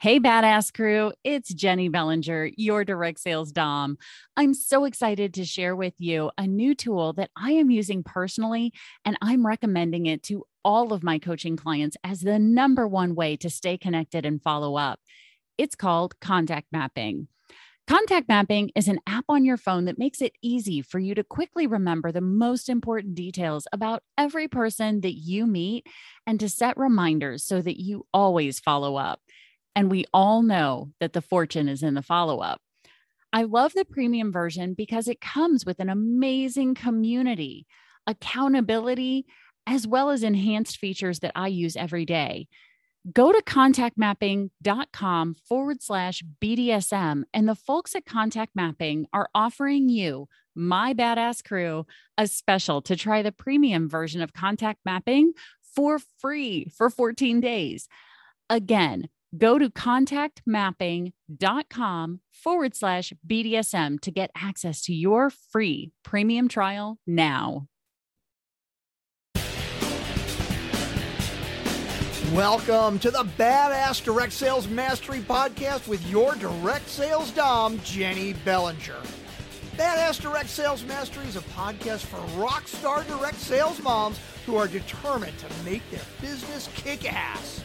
Hey, badass crew, it's Jenny Bellinger, your direct sales Dom. I'm so excited to share with you a new tool that I am using personally, and I'm recommending it to all of my coaching clients as the number one way to stay connected and follow up. It's called contact mapping. Contact mapping is an app on your phone that makes it easy for you to quickly remember the most important details about every person that you meet and to set reminders so that you always follow up. And we all know that the fortune is in the follow up. I love the premium version because it comes with an amazing community, accountability, as well as enhanced features that I use every day. Go to contactmapping.com forward slash BDSM, and the folks at Contact Mapping are offering you, my badass crew, a special to try the premium version of Contact Mapping for free for 14 days. Again, Go to contactmapping.com forward slash BDSM to get access to your free premium trial now. Welcome to the Badass Direct Sales Mastery Podcast with your direct sales Dom, Jenny Bellinger. Badass Direct Sales Mastery is a podcast for rock star direct sales moms who are determined to make their business kick ass.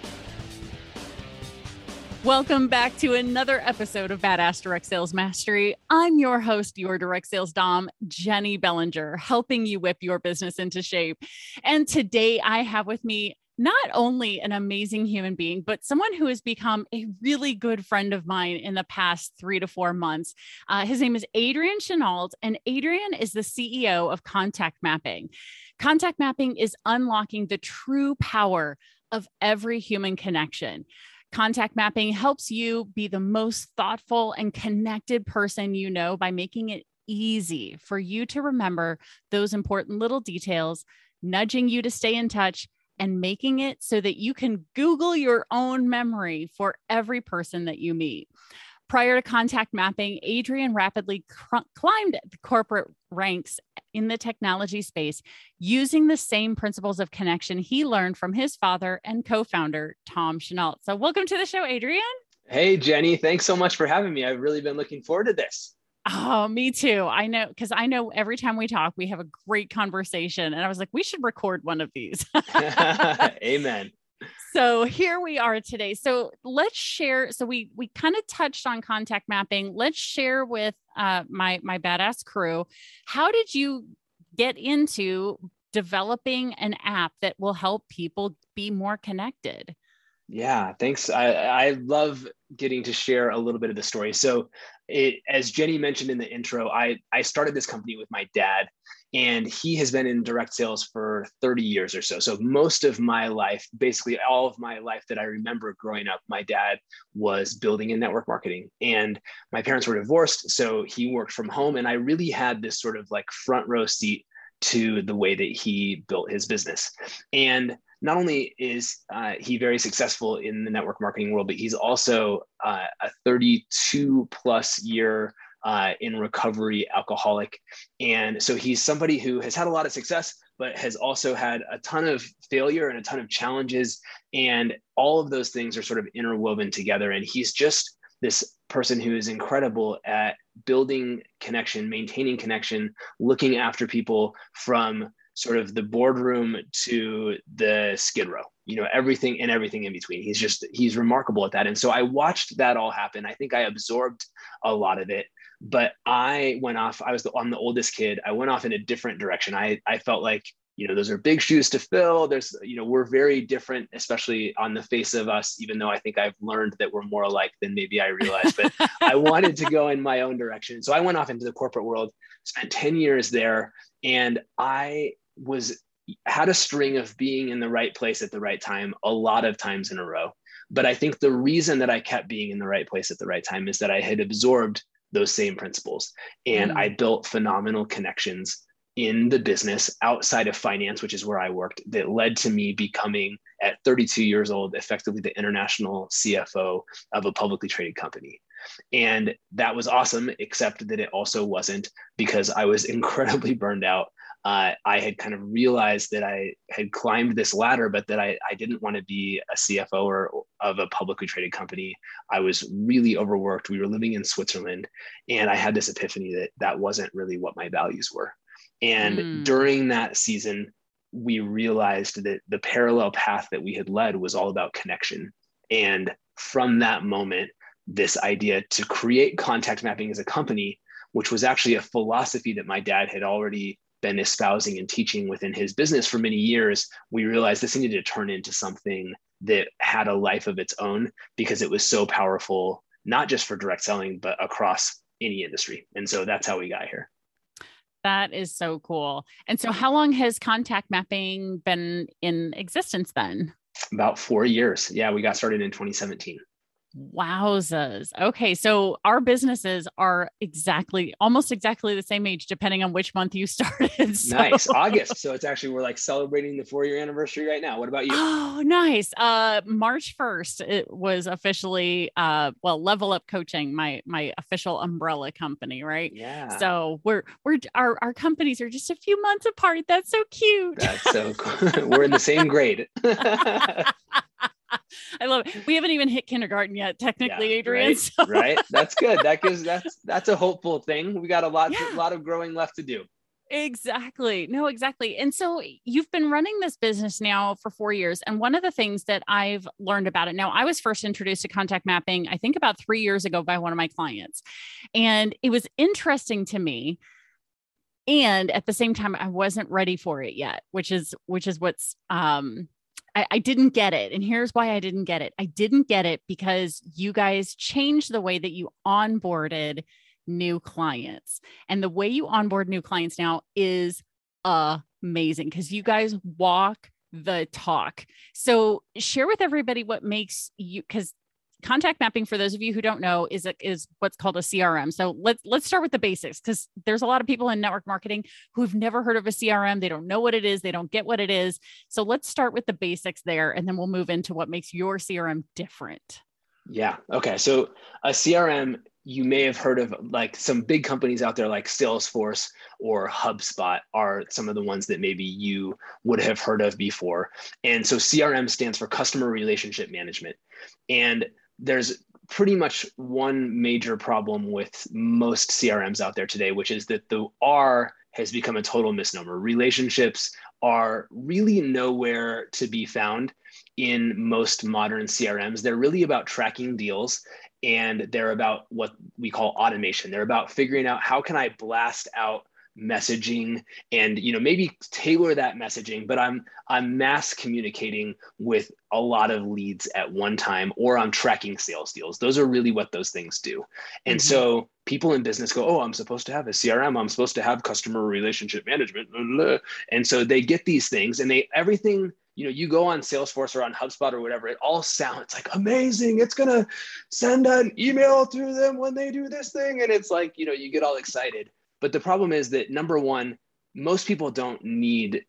Welcome back to another episode of Badass Direct Sales Mastery. I'm your host, your direct sales Dom, Jenny Bellinger, helping you whip your business into shape. And today I have with me not only an amazing human being, but someone who has become a really good friend of mine in the past three to four months. Uh, his name is Adrian Chenault, and Adrian is the CEO of Contact Mapping. Contact Mapping is unlocking the true power of every human connection. Contact mapping helps you be the most thoughtful and connected person you know by making it easy for you to remember those important little details, nudging you to stay in touch and making it so that you can Google your own memory for every person that you meet. Prior to contact mapping, Adrian rapidly cr- climbed the corporate ranks in the technology space using the same principles of connection he learned from his father and co founder, Tom Chenault. So, welcome to the show, Adrian. Hey, Jenny. Thanks so much for having me. I've really been looking forward to this. Oh, me too. I know because I know every time we talk, we have a great conversation. And I was like, we should record one of these. Amen so here we are today. So let's share so we we kind of touched on contact mapping. Let's share with uh, my my badass crew how did you get into developing an app that will help people be more connected? Yeah thanks. I i love getting to share a little bit of the story. So it, as jenny mentioned in the intro i i started this company with my dad and he has been in direct sales for 30 years or so. So, most of my life, basically all of my life that I remember growing up, my dad was building in network marketing. And my parents were divorced. So, he worked from home. And I really had this sort of like front row seat to the way that he built his business. And not only is uh, he very successful in the network marketing world, but he's also uh, a 32 plus year uh, in recovery alcoholic. And so he's somebody who has had a lot of success, but has also had a ton of failure and a ton of challenges. And all of those things are sort of interwoven together. And he's just this person who is incredible at building connection, maintaining connection, looking after people from sort of the boardroom to the skid row you know everything and everything in between he's just he's remarkable at that and so i watched that all happen i think i absorbed a lot of it but I went off. I was the, I'm the oldest kid. I went off in a different direction. I I felt like you know those are big shoes to fill. There's you know we're very different, especially on the face of us. Even though I think I've learned that we're more alike than maybe I realized. But I wanted to go in my own direction, so I went off into the corporate world. Spent ten years there, and I was had a string of being in the right place at the right time a lot of times in a row. But I think the reason that I kept being in the right place at the right time is that I had absorbed those same principles. And mm. I built phenomenal connections in the business outside of finance, which is where I worked, that led to me becoming at 32 years old, effectively the international CFO of a publicly traded company. And that was awesome, except that it also wasn't because I was incredibly burned out. Uh, I had kind of realized that I had climbed this ladder, but that I, I didn't want to be a CFO or of a publicly traded company. I was really overworked. We were living in Switzerland, and I had this epiphany that that wasn't really what my values were. And mm. during that season, we realized that the parallel path that we had led was all about connection. And from that moment, this idea to create contact mapping as a company, which was actually a philosophy that my dad had already been espousing and teaching within his business for many years, we realized this needed to turn into something that had a life of its own because it was so powerful, not just for direct selling, but across any industry. And so that's how we got here. That is so cool. And so, how long has contact mapping been in existence then? About four years. Yeah, we got started in 2017. Wowzas. Okay. So our businesses are exactly, almost exactly the same age, depending on which month you started. So. Nice. August. So it's actually, we're like celebrating the four year anniversary right now. What about you? Oh, nice. Uh, March 1st, it was officially, uh, well, level up coaching, my, my official umbrella company. Right. Yeah. So we're, we're, our, our companies are just a few months apart. That's so cute. That's so cool. we're in the same grade. I love it. We haven't even hit kindergarten yet, technically, yeah, Adrian. Right, so. right. That's good. That gives that's that's a hopeful thing. We got a lot, yeah. a lot of growing left to do. Exactly. No, exactly. And so you've been running this business now for four years. And one of the things that I've learned about it now, I was first introduced to contact mapping, I think about three years ago by one of my clients. And it was interesting to me. And at the same time, I wasn't ready for it yet, which is which is what's um I, I, didn't get it. And here's why I didn't get it. I didn't get it because you guys changed the way that you onboarded new clients. And the way you onboard new clients now is amazing because you guys walk the talk. So share with everybody what makes you because contact mapping for those of you who don't know is is what's called a crm so let's let's start with the basics because there's a lot of people in network marketing who've never heard of a crm they don't know what it is. They don't get what it is. So let's start with the basics there and then we'll move into what makes your crm different. Yeah. Okay. So a crm you may have heard of like some big companies out there like salesforce or hubspot are some of the ones that maybe you would have heard of before. And so crm stands for customer relationship management. And there's pretty much one major problem with most CRMs out there today, which is that the R has become a total misnomer. Relationships are really nowhere to be found in most modern CRMs. They're really about tracking deals and they're about what we call automation. They're about figuring out how can I blast out messaging and you know maybe tailor that messaging but i'm i'm mass communicating with a lot of leads at one time or i'm tracking sales deals. Those are really what those things do. And mm-hmm. so people in business go oh i'm supposed to have a crm i'm supposed to have customer relationship management. And so they get these things and they everything you know you go on salesforce or on hubspot or whatever it all sounds like amazing. It's going to send an email to them when they do this thing. And it's like you know you get all excited but the problem is that number one, most people don't need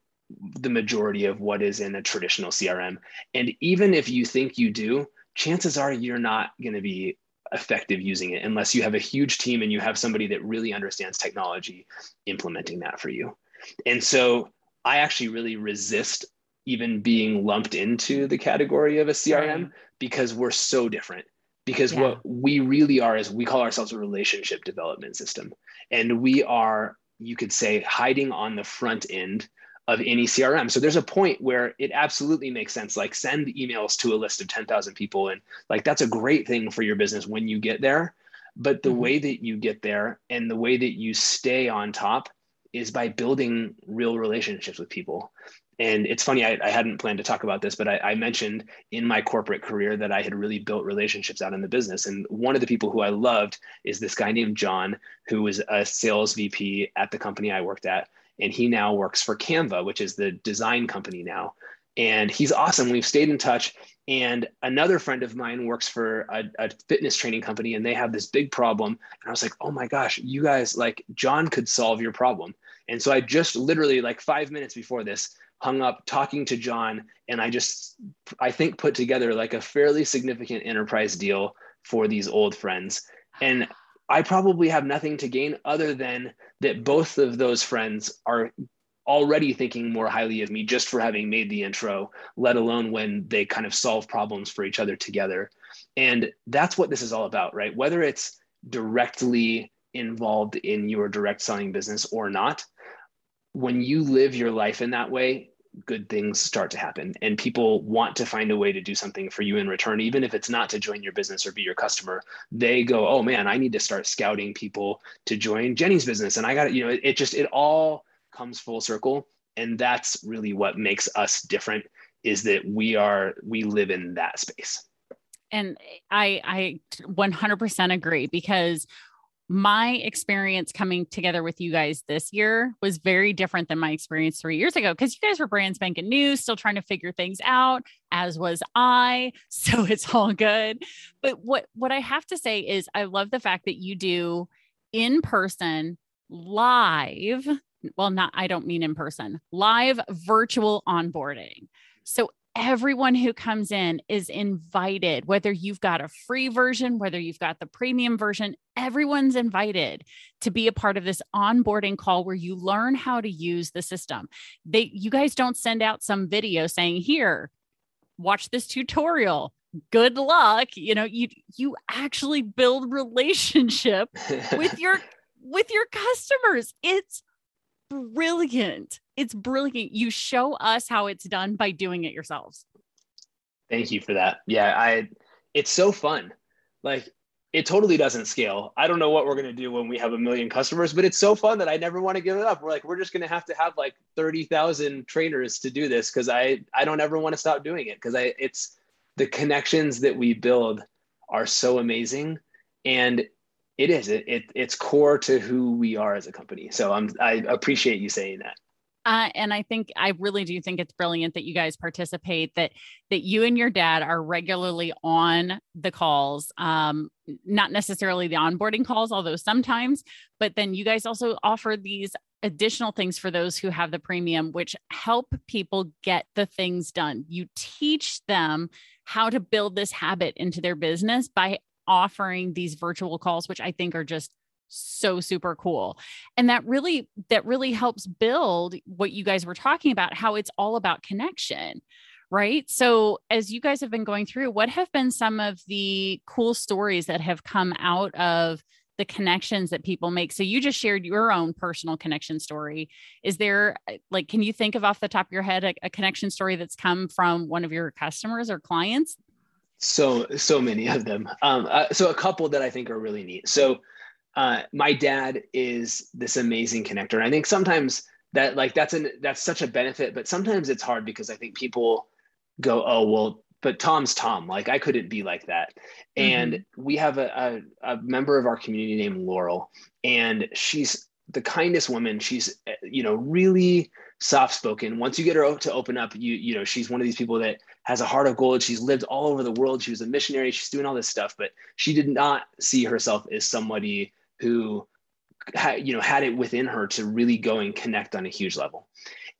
the majority of what is in a traditional CRM. And even if you think you do, chances are you're not going to be effective using it unless you have a huge team and you have somebody that really understands technology implementing that for you. And so I actually really resist even being lumped into the category of a CRM because we're so different. Because yeah. what we really are is we call ourselves a relationship development system. And we are, you could say, hiding on the front end of any CRM. So there's a point where it absolutely makes sense. Like send emails to a list of 10,000 people. And like that's a great thing for your business when you get there. But the mm-hmm. way that you get there and the way that you stay on top is by building real relationships with people and it's funny I, I, hadn't planned to talk about this but I, I, mentioned in my corporate career that i had really built relationships out in the business and one of the people who i loved is this guy named john who was a sales vp at the company i worked at and he now works for canva which is the design company now and he's awesome. We've stayed in touch. And another friend of mine works for a, a, fitness training company and they have this big problem. And I was like, oh my gosh, you guys, like, John could solve your problem. And so I just literally, like, five minutes before this, hung up talking to John. And I just, I think, put together like a fairly significant enterprise deal for these old friends. And I probably have nothing to gain other than that both of those friends are already thinking more highly of me just for having made the intro, let alone when they kind of solve problems for each other together. And that's what this is all about, right? Whether it's directly involved in your direct selling business or not, when you live your life in that way, good things start to happen and people want to find a way to do something for you in return even if it's not to join your business or be your customer they go oh man i need to start scouting people to join jenny's business. And i got it you know it, it just it all comes full circle and that's really what makes us different is that we are we live in that space. And i i 100% agree because my experience coming together with you guys this year was very different than my experience three years ago because you guys were brand spanking new, still trying to figure things out, as was I. So it's all good. But what what I have to say is I love the fact that you do in person live well, not, I don't mean in person, live virtual onboarding. So everyone who comes in is invited, whether you've got a free version, whether you've got the premium version, everyone's invited to be a part of this onboarding call where you learn how to use the system. They you guys don't send out some video saying, "Here, watch this tutorial." Good luck. You know, you you actually build relationship with your with your customers. It's brilliant. It's brilliant. You show us how it's done by doing it yourselves. Thank you for that. Yeah, I it's so fun. Like it totally doesn't scale. I don't know what we're going to do when we have a million customers, but it's so fun that I never want to give it up. We're like, we're just going to have to have like 30,000 trainers to do this. Cause I, I don't ever want to stop doing it. Cause I, it's the connections that we build are so amazing. And it is. It, it, it's core to who we are as a company. So I'm I appreciate you saying that. Uh, and I think I really do think it's brilliant that you guys participate. That that you and your dad are regularly on the calls, um, not necessarily the onboarding calls, although sometimes. But then you guys also offer these additional things for those who have the premium, which help people get the things done. You teach them how to build this habit into their business by offering these virtual calls, which I think are just so super cool. And that really that really helps build what you guys were talking about how it's all about connection right? So as you guys have been going through what have been some of the cool stories that have come out of the connections that people make? So you just shared your own personal connection story. Is there like can you think of off the top of your head a, a connection story that's come from one of your customers or clients so so many of them. Um, uh, so a couple that i think are really neat. So uh, my dad is this amazing connector. And i think sometimes that like that's an that's such a benefit but sometimes it's hard because i think people go oh well but tom's tom. Like i couldn't be like that. Mm-hmm. and we have a, a, a member of our community named laurel and she's the kindest woman. She's you know really soft spoken once you get her to open up you you know she's one of these people that has a heart of gold. She's lived all over the world. She was a missionary. She's doing all this stuff, but she did not see herself as somebody who had, you know, had it within her to really go and connect on a huge level.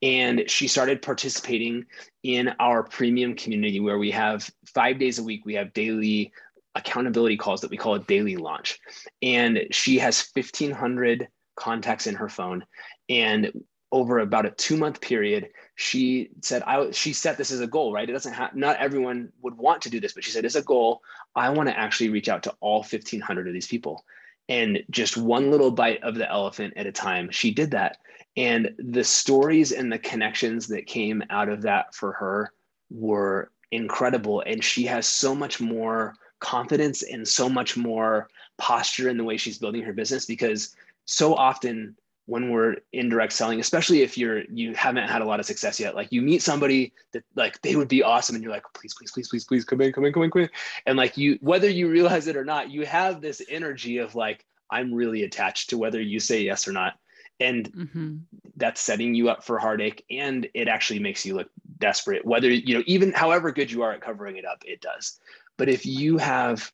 And she started participating in our premium community where we have five days a week, we have daily accountability calls that we call a daily launch. And she has 1,500 contacts in her phone. And over about a two month period, she said, I, she set this as a goal, right? It doesn't have, not everyone would want to do this, but she said, as a goal, I want to actually reach out to all 1500 of these people. And just one little bite of the elephant at a time, she did that. And the stories and the connections that came out of that for her were incredible. And she has so much more confidence and so much more posture in the way she's building her business because so often when we're indirect selling especially if you're you haven't had a lot of success yet like you meet somebody that like they would be awesome and you're like please please please please please come in come in come in come in. And like you whether you realize it or not you have this energy of like i'm really attached to whether you say yes or not. And mm-hmm. that's setting you up for heartache and it actually makes you look desperate whether you know even however good you are at covering it up it does. But if you have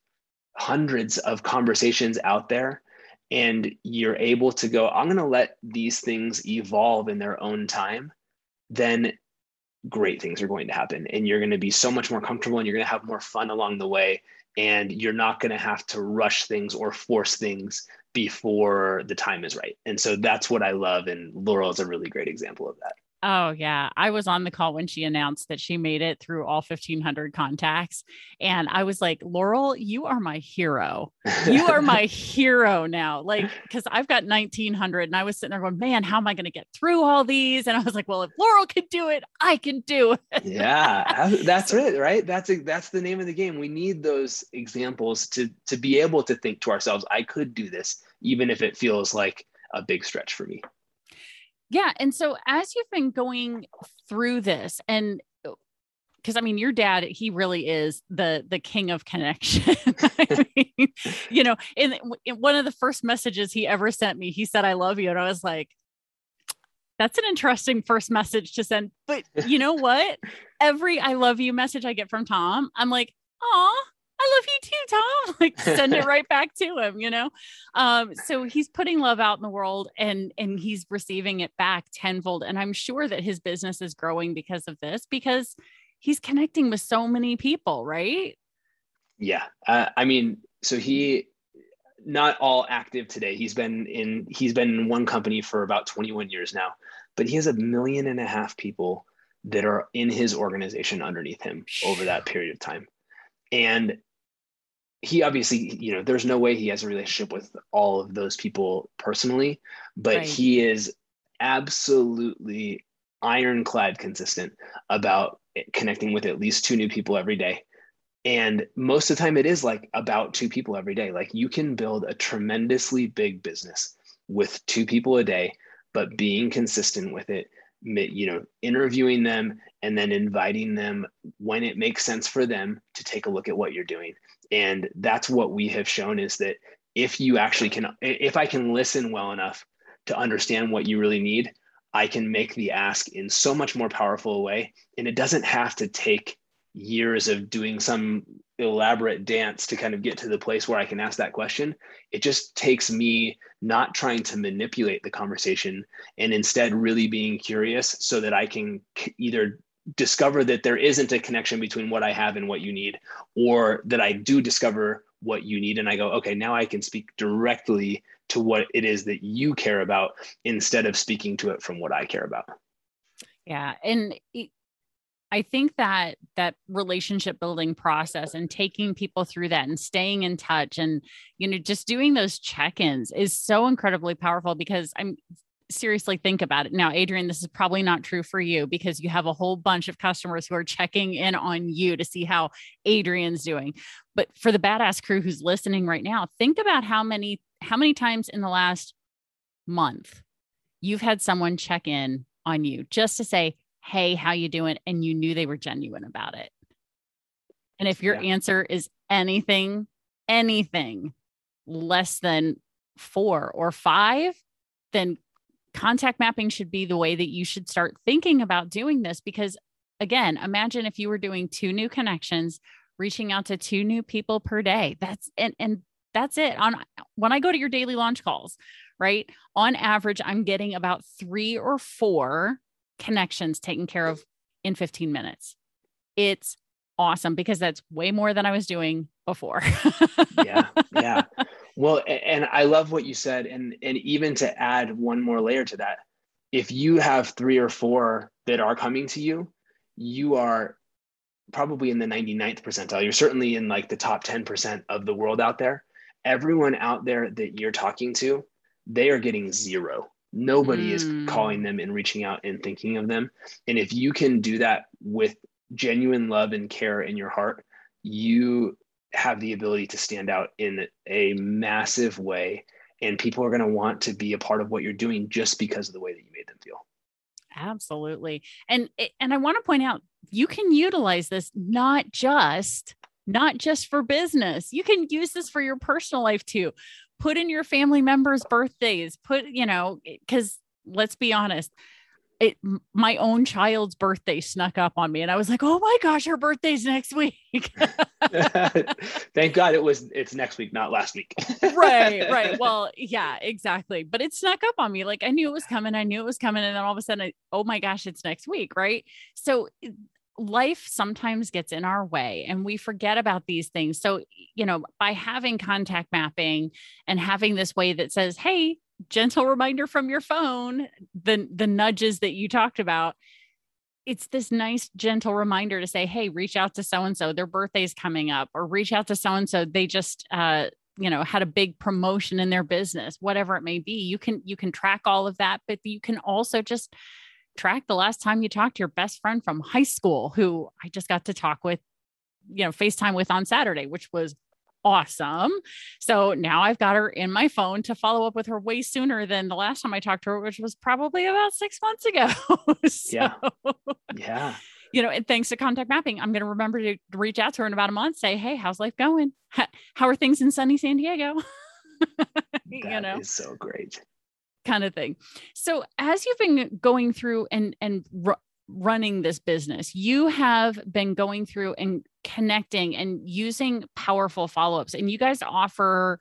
hundreds of conversations out there and you're able to go i'm going to let these things evolve in their own time then great things are going to happen. And you're going to be so much more comfortable and you're going to have more fun along the way and you're not going to have to rush things or force things before the time is right. And so that's what i love and laurel is a really great example of that Oh, yeah. I was on the call when she announced that she made it through all 1,500 contacts. And I was like, Laurel, you are my hero. You are my hero now. Like, because I've got 1,900 and I was sitting there going, man, how am I going to get through all these? And I was like, well, if Laurel can do it, I can do it. yeah, that's it, right? That's a, that's the name of the game. We need those examples to to be able to think to ourselves, I could do this, even if it feels like a big stretch for me. Yeah. And so as you've been going through this and because uh, I mean, your dad, he really is the the king of connection. I mean, you know, in, in one of the first messages he ever sent me, he said, "I love you," and I was like, "That's an interesting first message to send." But you know what? Every "I love you" message I get from Tom, I'm like, "Oh, I love you too, Tom. Like send it right back to him, you know? Um, so he's putting love out in the world and and he's receiving it back tenfold. And I'm sure that his business is growing because of this, because he's connecting with so many people, right? Yeah. Uh, I mean, so he not all active today. He's been in he's been in one company for about 21 years now, but he has a million and a half people that are in his organization underneath him over that period of time. And he obviously, you know, there's no way he has a relationship with all of those people personally, but right. he is absolutely ironclad consistent about connecting with at least two new people every day. And most of the time, it is like about two people every day. Like you can build a tremendously big business with two people a day, but being consistent with it, you know, interviewing them and then inviting them when it makes sense for them to take a look at what you're doing and that's what we have shown is that if you actually can if i can listen well enough to understand what you really need i can make the ask in so much more powerful a way. And it doesn't have to take years of doing some elaborate dance to kind of get to the place where i can ask that question. It just takes me not trying to manipulate the conversation and instead really being curious so that i can either discover that there isn't a connection between what I have and what you need, or that I do discover what you need and I go, okay, now I can speak directly to what it is that you care about instead of speaking to it from what I care about. Yeah. And I think that that relationship building process and taking people through that and staying in touch and you know just doing those check-ins is so incredibly powerful because I'm seriously think about it. Now, Adrian, this is probably not true for you because you have a whole bunch of customers who are checking in on you to see how Adrian's doing. But for the badass crew who's listening right now, think about how many how many times in the last month you've had someone check in on you just to say, "Hey, how you doing?" and you knew they were genuine about it. And if your yeah. answer is anything anything less than 4 or 5, then contact mapping should be the way that you should start thinking about doing this because again imagine if you were doing two new connections reaching out to two new people per day. That's and and that's it. On when i go to your daily launch calls right on average i'm getting about 3 or 4 connections taken care of in 15 minutes. It's awesome because that's way more than i was doing before. Yeah yeah well, and I love what you said, and and even to add one more layer to that, if you have three or four that are coming to you, you are probably in the 99th percentile. You're certainly in like the top 10% of the world out there. Everyone out there that you're talking to, they are getting zero. Nobody mm. is hmm. calling them and reaching out and thinking of them. And if you can do that with genuine love and care in your heart, you have the ability to stand out in a massive way and people are going to want to be a part of what you're doing just because of the way that you made them feel. Absolutely. And and i want to point out you can utilize this not just not just for business. You can use this for your personal life too. Put in your family members birthdays put you know because let's be honest it my own child's birthday snuck up on me and i was like oh my gosh her birthday's next week. Thank god it was it's next week not last week. Right right. Well yeah exactly. But it snuck up on me like i knew it was coming i knew it was coming and then all of a sudden I, oh my gosh it's next week right? So life sometimes gets in our way and we forget about these things. So you know by having contact mapping and having this way that says hey gentle reminder from your phone, the the nudges that you talked about. It's this nice gentle reminder to say, "Hey, reach out to so and so. Their birthday's coming up," or reach out to so and so. They just uh, you know had a big promotion in their business whatever it may be you can you can track all of that but you can also just track the last time you talked to your best friend from high school who i just got to talk with you know facetime with on saturday which was awesome. So now I've got her in my phone to follow up with her way sooner than the last time I talked to her, which was probably about six months ago. so, yeah. Yeah. You know, and thanks to contact mapping, I'm going to remember to reach out to her in about a month, say, Hey, how's life going? How are things in sunny San Diego? you know, is so great kind of thing. So as you've been going through and and running this business, you have been going through and connecting and using powerful follow-ups. And you guys offer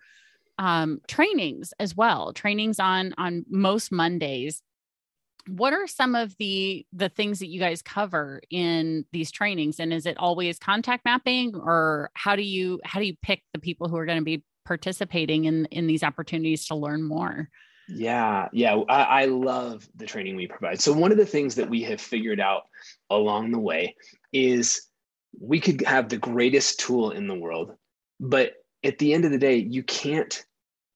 um, trainings as well, trainings on on most Mondays. What are some of the the things that you guys cover in these trainings? And is it always contact mapping, or how do you how do you pick the people who are going to be participating in in these opportunities to learn more? Yeah, yeah, I, I, love the training we provide. So, one of the things that we have figured out along the way is we could have the greatest tool in the world, but at the end of the day, you can't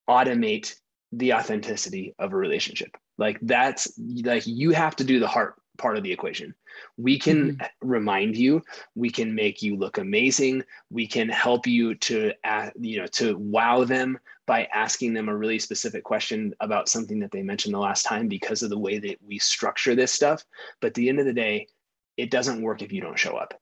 automate the authenticity of a relationship. Like, that's like you have to do the heart part of the equation. We can mm-hmm. remind you, we can make you look amazing, we can help you to you know to wow them by asking them a really specific question about something that they mentioned the last time because of the way that we structure this stuff. But at the end of the day, it doesn't work if you don't show up.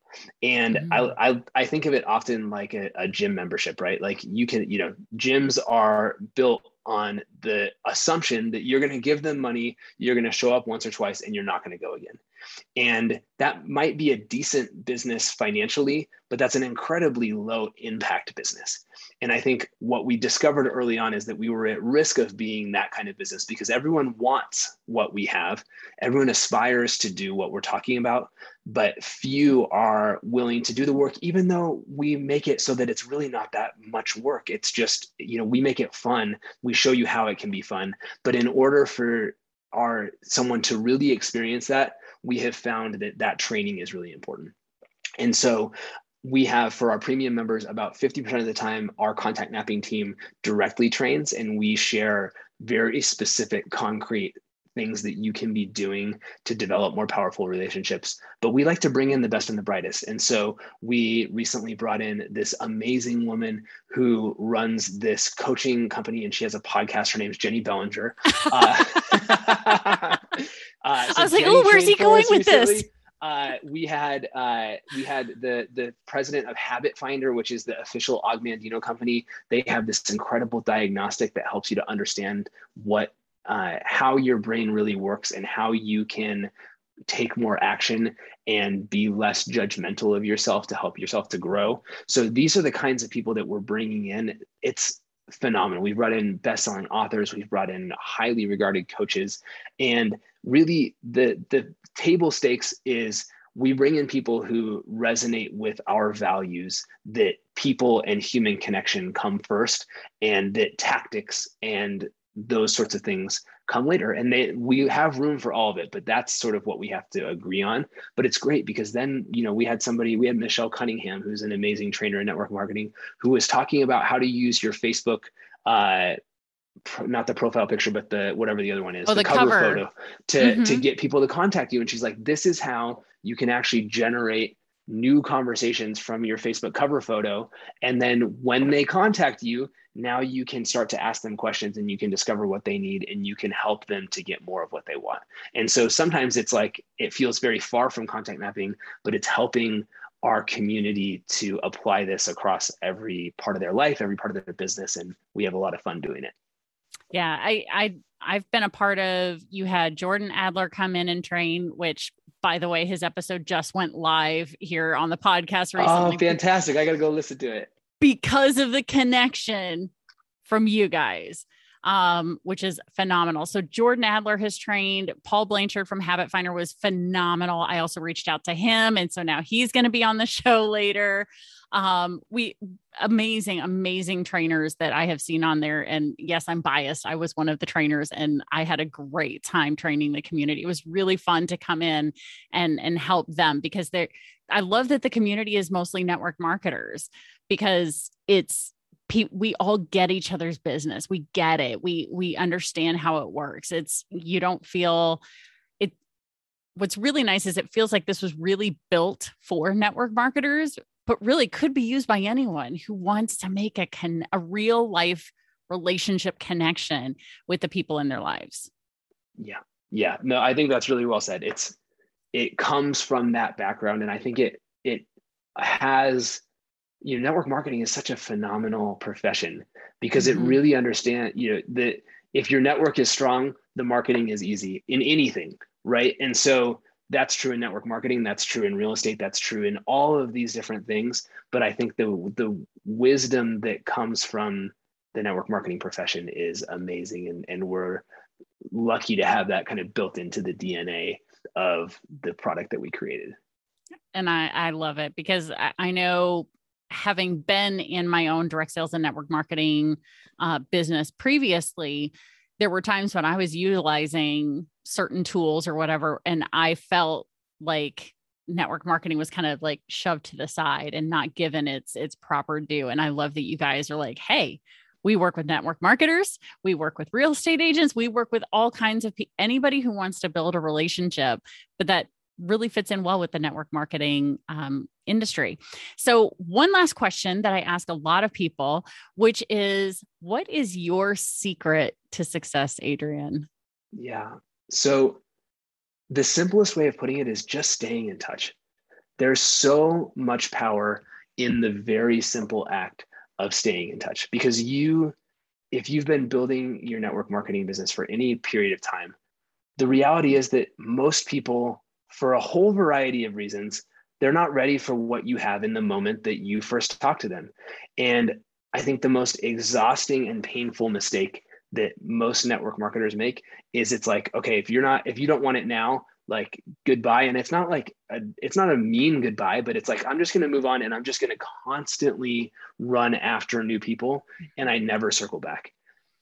And mm-hmm. I, I, I think of it often like a, a gym membership, right? Like you can, you know, gyms are built on the assumption that you're going to give them money, you're going to show up once or twice, and you're not going to go again. And that might be a decent business financially, but that's an incredibly low impact business. And I think what we discovered early on is that we were at risk of being that kind of business because everyone wants what we have, everyone aspires to do what we're talking about, but few are willing to do the work, even though we make it so that it's really not that much work. It's just, you know, we make it fun. We show you how it can be fun. But in order for our someone to really experience that, we have found that that training is really important. And so we have for our premium members about 50% of the time our contact mapping team directly trains and we share very specific concrete things that you can be doing to develop more powerful relationships. But we like to bring in the best and the brightest. And so we recently brought in this amazing woman who runs this coaching company and she has a podcast. Her name is jenny bellinger. Uh, uh, so i was like oh where's he going with recently. this uh, we had uh, we had the the president of Habit Finder, which is the official Og Mandino company. They have this incredible diagnostic that helps you to understand what uh, how your brain really works and how you can take more action and be less judgmental of yourself to help yourself to grow. So these are the kinds of people that we're bringing in. It's phenomenal. We've brought in best-selling authors, we've brought in highly regarded coaches, and really the the table stakes is we bring in people who resonate with our values that people and human connection come first and that tactics and those sorts of things come later. And they we have room for all of it but that's sort of what we have to agree on. But it's great because then you know we had somebody we had michelle cunningham who's an amazing trainer in network marketing who was talking about how to use your facebook uh, not the profile picture, but the whatever the other one is, oh, the, the cover, cover, photo to mm-hmm. to get people to contact you. And she's like, this is how you can actually generate new conversations from your Facebook cover photo. And then when they contact you, now you can start to ask them questions and you can discover what they need and you can help them to get more of what they want. And so sometimes it's like it feels very far from contact mapping, but it's helping our community to apply this across every part of their life, every part of their business. And we have a lot of fun doing it. Yeah, I I I've been a part of, you had Jordan Adler come in and train, which by the way, his episode just went live here on the podcast oh, recently. Oh, fantastic. I got to go listen to it. Because of the connection from you guys, um, which is phenomenal. So Jordan Adler has trained. Paul Blanchard from Habit Finder was phenomenal. I also reached out to him. And so now he's going to be on the show later um we amazing amazing trainers that i have seen on there and yes i'm biased i was one of the trainers and i had a great time training the community it was really fun to come in and and help them because they're i love that the community is mostly network marketers because it's we all get each other's business we get it we we understand how it works it's you don't feel it what's really nice is it feels like this was really built for network marketers but really could be used by anyone who wants to make a con- a real life relationship connection with the people in their lives. Yeah. Yeah. No, I think that's really well said. It's it comes from that background and I think it it has you know network marketing is such a phenomenal profession because mm-hmm. it really understand you know that if your network is strong the marketing is easy in anything right? And so that's true in network marketing that's true in real estate that's true in all of these different things. But i think the the wisdom that comes from the network marketing profession is amazing. And, and we're lucky to have that kind of built into the dna of the product that we created. And i i love it because i, I know having been in my own direct sales and network marketing uh, business previously there were times when I was utilizing certain tools or whatever, and I felt like network marketing was kind of like shoved to the side and not given its its proper due. And I love that you guys are like, hey, we work with network marketers, we work with real estate agents, we work with all kinds of pe- anybody who wants to build a relationship, but that really fits in well with the network marketing um, industry. So, one last question that I ask a lot of people, which is what is your secret to success, Adrian? Yeah. So, the simplest way of putting it is just staying in touch. There's so much power in the very simple act of staying in touch because you, if you've been building your network marketing business for any period of time, the reality is that most people for a whole variety of reasons, they're not ready for what you have in the moment that you first talk to them. And I think the most exhausting and painful mistake that most network marketers make is it's like, okay, if you're not, if you don't want it now, like goodbye. And it's not like, a, it's not a mean goodbye, but it's like, I'm just going to move on and I'm just going to constantly run after new people and I never circle back.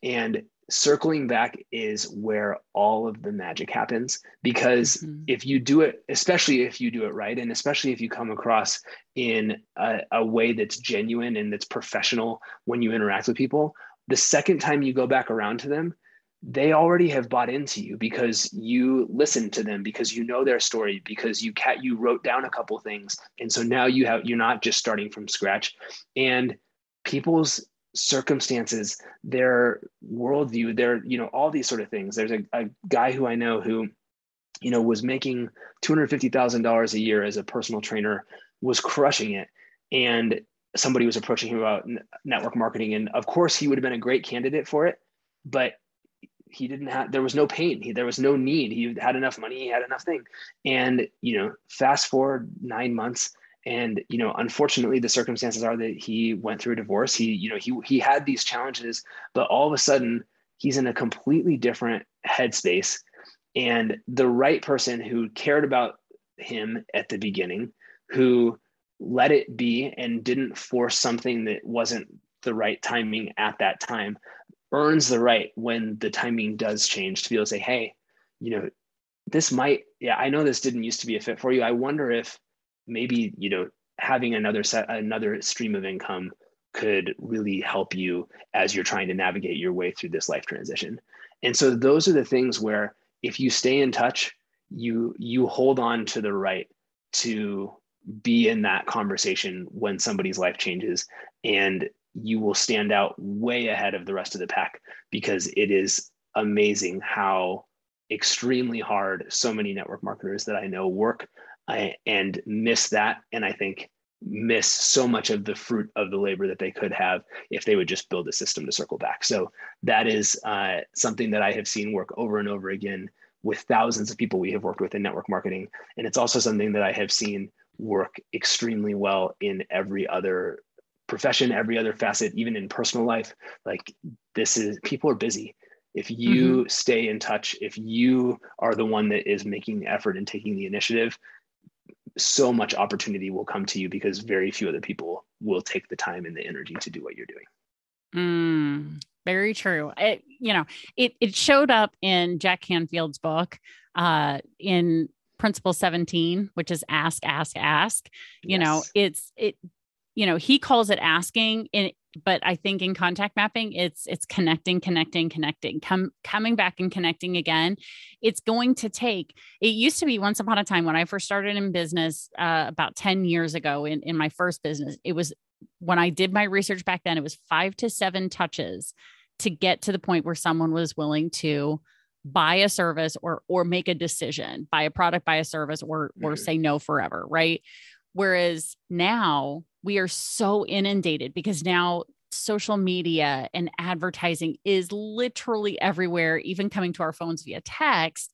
And circling back is where all of the magic happens because mm-hmm. if you do it especially if you do it right and especially if you come across in a, a, way that's genuine and that's professional when you interact with people the second time you go back around to them they already have bought into you because you listened to them because you know their story because you cat you wrote down a couple things and so now you have you're not just starting from scratch and people's circumstances, their worldview, their, you know, all these sort of things. There's a, a guy who I know who, you know, was making $250,000 a year as a personal trainer, was crushing it. And somebody was approaching him about network marketing. And of course, he would have been a great candidate for it, but he didn't have there was no pain he, there was no need he had enough money he had enough thing and you know fast forward nine months and you know unfortunately the circumstances are that he went through a divorce. He you know he he had these challenges but all of a sudden he's in a completely different headspace. And the right person who cared about him at the beginning who let it be and didn't force something that wasn't the right timing at that time earns the right when the timing does change to be able to say hey you know this might yeah i know this didn't used to be a fit for you. I wonder if maybe you know having another set another stream of income could really help you as you're trying to navigate your way through this life transition. And so those are the things where if you stay in touch you you hold on to the right to be in that conversation when somebody's life changes and you will stand out way ahead of the rest of the pack because it is amazing how extremely hard so many network marketers that I know work I, and miss that. And I think miss so much of the fruit of the labor that they could have if they would just build a system to circle back. So that is uh, something that I have seen work over and over again with thousands of people we have worked with in network marketing. And it's also something that I have seen work extremely well in every other profession, every other facet, even in personal life. Like this is people are busy. If you mm-hmm. stay in touch, if you are the one that is making the effort and taking the initiative, so much opportunity will come to you because very few other people will take the time and the energy to do what you're doing. Mm, very true. It, you know, it it showed up in Jack Canfield's book, uh, in Principle 17, which is ask, ask, ask. You yes. know, it's it, you know, he calls it asking, and but I think in contact mapping, it's it's connecting, connecting, connecting, come coming back and connecting again. It's going to take. It used to be once upon a time when I first started in business uh, about ten years ago in in my first business. It was when I did my research back then. It was five to seven touches to get to the point where someone was willing to buy a service or or make a decision buy a product buy a service or or mm-hmm. say no forever right whereas now we are so inundated because now social media and advertising is literally everywhere even coming to our phones via text.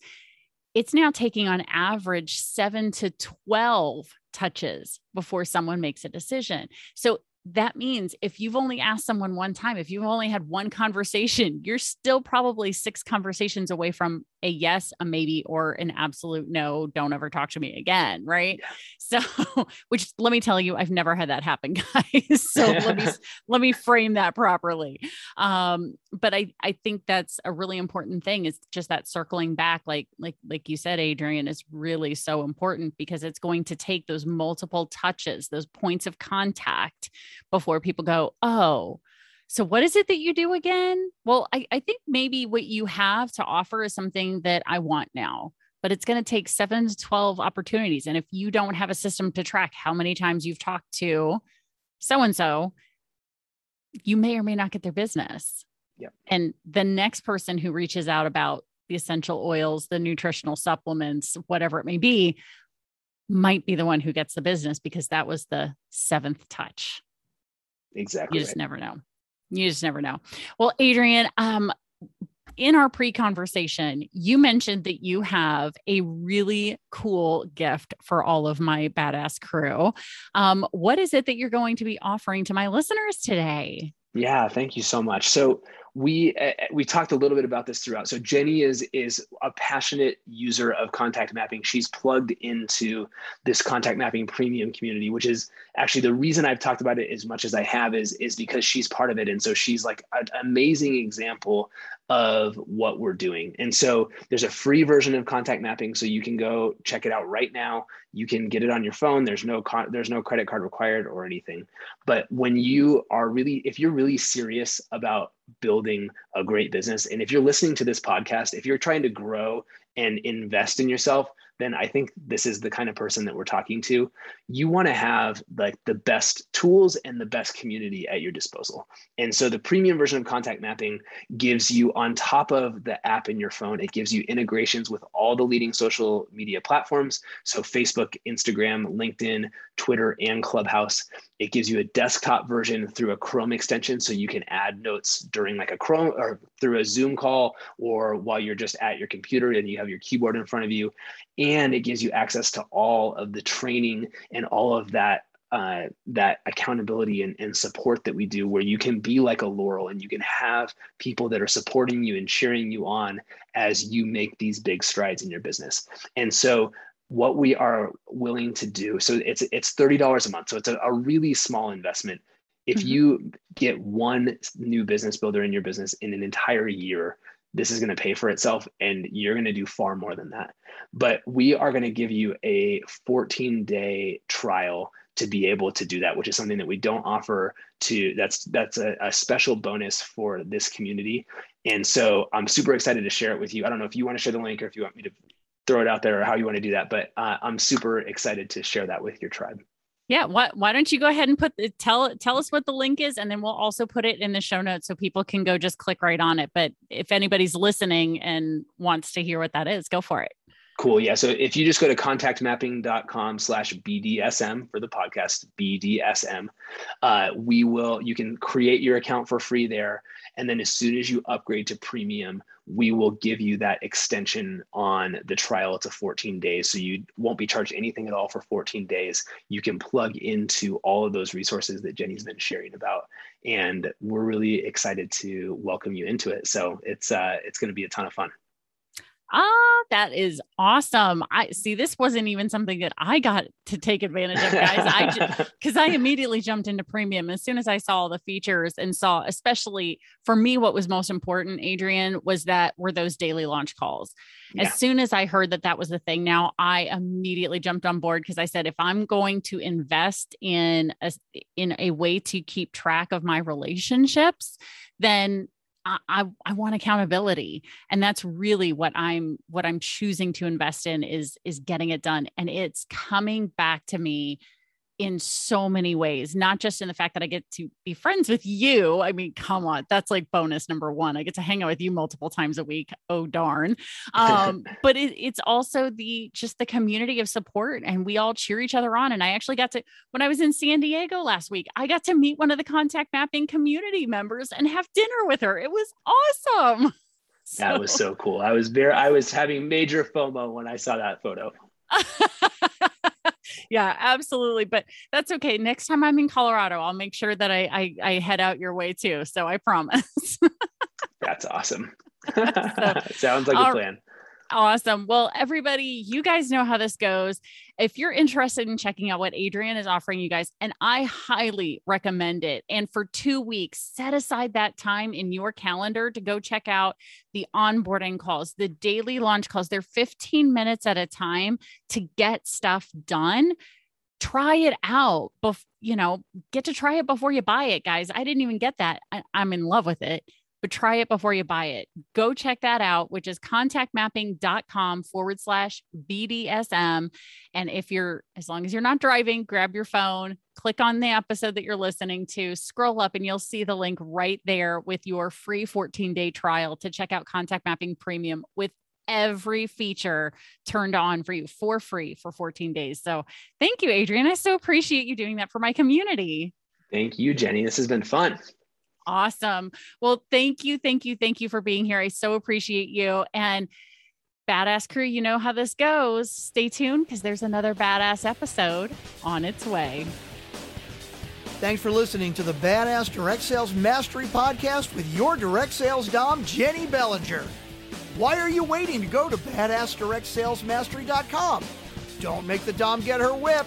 It's now taking on average 7 to 12 touches before someone makes a decision. So that means if you've only asked someone one time, if you've only had one conversation, you're still probably six conversations away from a yes, a maybe, or an absolute no, don't ever talk to me again. Right. So, which let me tell you, I've never had that happen, guys. so let me, let me frame that properly. Um, but I, I think that's a really important thing is just that circling back, like, like, like you said, Adrian, is really so important because it's going to take those multiple touches, those points of contact before people go, oh, so, what is it that you do again? Well, I, I think maybe what you have to offer is something that I want now, but it's going to take seven to 12 opportunities. And if you don't have a system to track how many times you've talked to so and so, you may or may not get their business. Yep. And the next person who reaches out about the essential oils, the nutritional supplements, whatever it may be, might be the one who gets the business because that was the seventh touch. Exactly. You just right. never know. You just never know. Well, Adrian, um, in our pre conversation, you mentioned that you have a really cool gift for all of my badass crew. Um, what is it that you're going to be offering to my listeners today? Yeah, thank you so much. So, we uh, we talked a little bit about this throughout. So Jenny is is a passionate user of contact mapping. She's plugged into this contact mapping premium community, which is actually the reason I've talked about it as much as I have is is because she's part of it, and so she's like an amazing example of what we're doing. And so there's a free version of contact mapping, so you can go check it out right now. You can get it on your phone. There's no con- there's no credit card required or anything. But when you are really if you're really serious about building a great business and if you're listening to this podcast, if you're trying to grow and invest in yourself, then I think this is the kind of person that we're talking to. You want to have like the best tools and the best community at your disposal. And so the premium version of contact mapping gives you on top of the app in your phone, it gives you integrations with all the leading social media platforms. So Facebook, Instagram, LinkedIn, Twitter, and Clubhouse. It gives you a desktop version through a Chrome extension so you can add notes during like a Chrome or through a Zoom call or while you're just at your computer and you have your keyboard in front of you. And it gives you access to all of the training and all of that uh, that accountability and, and support that we do where you can be like a laurel and you can have people that are supporting you and cheering you on as you make these big strides in your business. And so what we are willing to do. So it's it's $30 a month. So it's a, a really small investment. If mm-hmm. you get one new business builder in your business in an entire year this is going to pay for itself and you're going to do far more than that. But we are going to give you a 14 day trial to be able to do that which is something that we don't offer to that's that's a, a, special bonus for this community. And so i'm super excited to share it with you. I don't know if you want to share the link or if you want me to throw it out there or how you want to do that but uh, i'm super excited to share that with your tribe yeah, why don't you go ahead and put the, tell tell us what the link is and then we'll also put it in the show notes so people can go just click right on it. But if anybody's listening and wants to hear what that is, go for it. Cool. Yeah. So if you just go to contactmapping.com slash BDSM for the podcast, BDSM, uh, we will, you can create your account for free there. And then as soon as you upgrade to premium, we will give you that extension on the trial to 14 days. So you won't be charged anything at all for 14 days. You can plug into all of those resources that Jenny's been sharing about. And we're really excited to welcome you into it. So it's, uh, it's going to be a ton of fun. Ah, that is awesome. I see this wasn't even something that I got to take advantage of, guys. I just because I immediately jumped into premium as soon as I saw the features and saw, especially for me, what was most important, Adrian, was that were those daily launch calls. Yeah. As soon as I heard that that was the thing, now I immediately jumped on board because I said, if I'm going to invest in a in a way to keep track of my relationships, then I, I want accountability. And that's really what i'm what i'm choosing to invest in is is getting it done. And it's coming back to me in so many ways, not just in the fact that I get to be friends with you. I mean, come on, that's like bonus number one. I get to hang out with you multiple times a week. Oh, darn. Um, but it, it's also the just the community of support, and we all cheer each other on. And I actually got to, when I was in San Diego last week, I got to meet one of the contact mapping community members and have dinner with her. It was awesome. That was so cool. I was very, I was having major FOMO when I saw that photo. yeah, absolutely. But that's okay. Next time I'm in Colorado, I'll make sure that I I, I head out your way too. So I promise. that's awesome. so, Sounds like a plan. Awesome. Well, everybody, you guys know how this goes. If you're interested in checking out what Adrian is offering you guys, and I highly recommend it. And for two weeks, set aside that time in your calendar to go check out the onboarding calls, the daily launch calls. They're 15 minutes at a time to get stuff done try it out bef- you know get to try it before you buy it guys i didn't even get that I- i'm in love with it but try it before you buy it. Go check that out, which is contactmapping.com forward slash BDSM. And if you're, as long as you're not driving, grab your phone, click on the episode that you're listening to, scroll up, and you'll see the link right there with your free 14 day trial to check out Contact Mapping Premium with every feature turned on for you for free for 14 days. So thank you, Adrian. I so appreciate you doing that for my community. Thank you, Jenny. This has been fun. Awesome. Well, thank you, thank you, thank you for being here. I so appreciate you. And Badass Crew, you know how this goes. Stay tuned because there's another badass episode on its way. Thanks for listening to the Badass Direct Sales Mastery Podcast with your direct sales Dom, Jenny Bellinger. Why are you waiting to go to badassdirectsalesmastery.com? Don't make the Dom get her whip.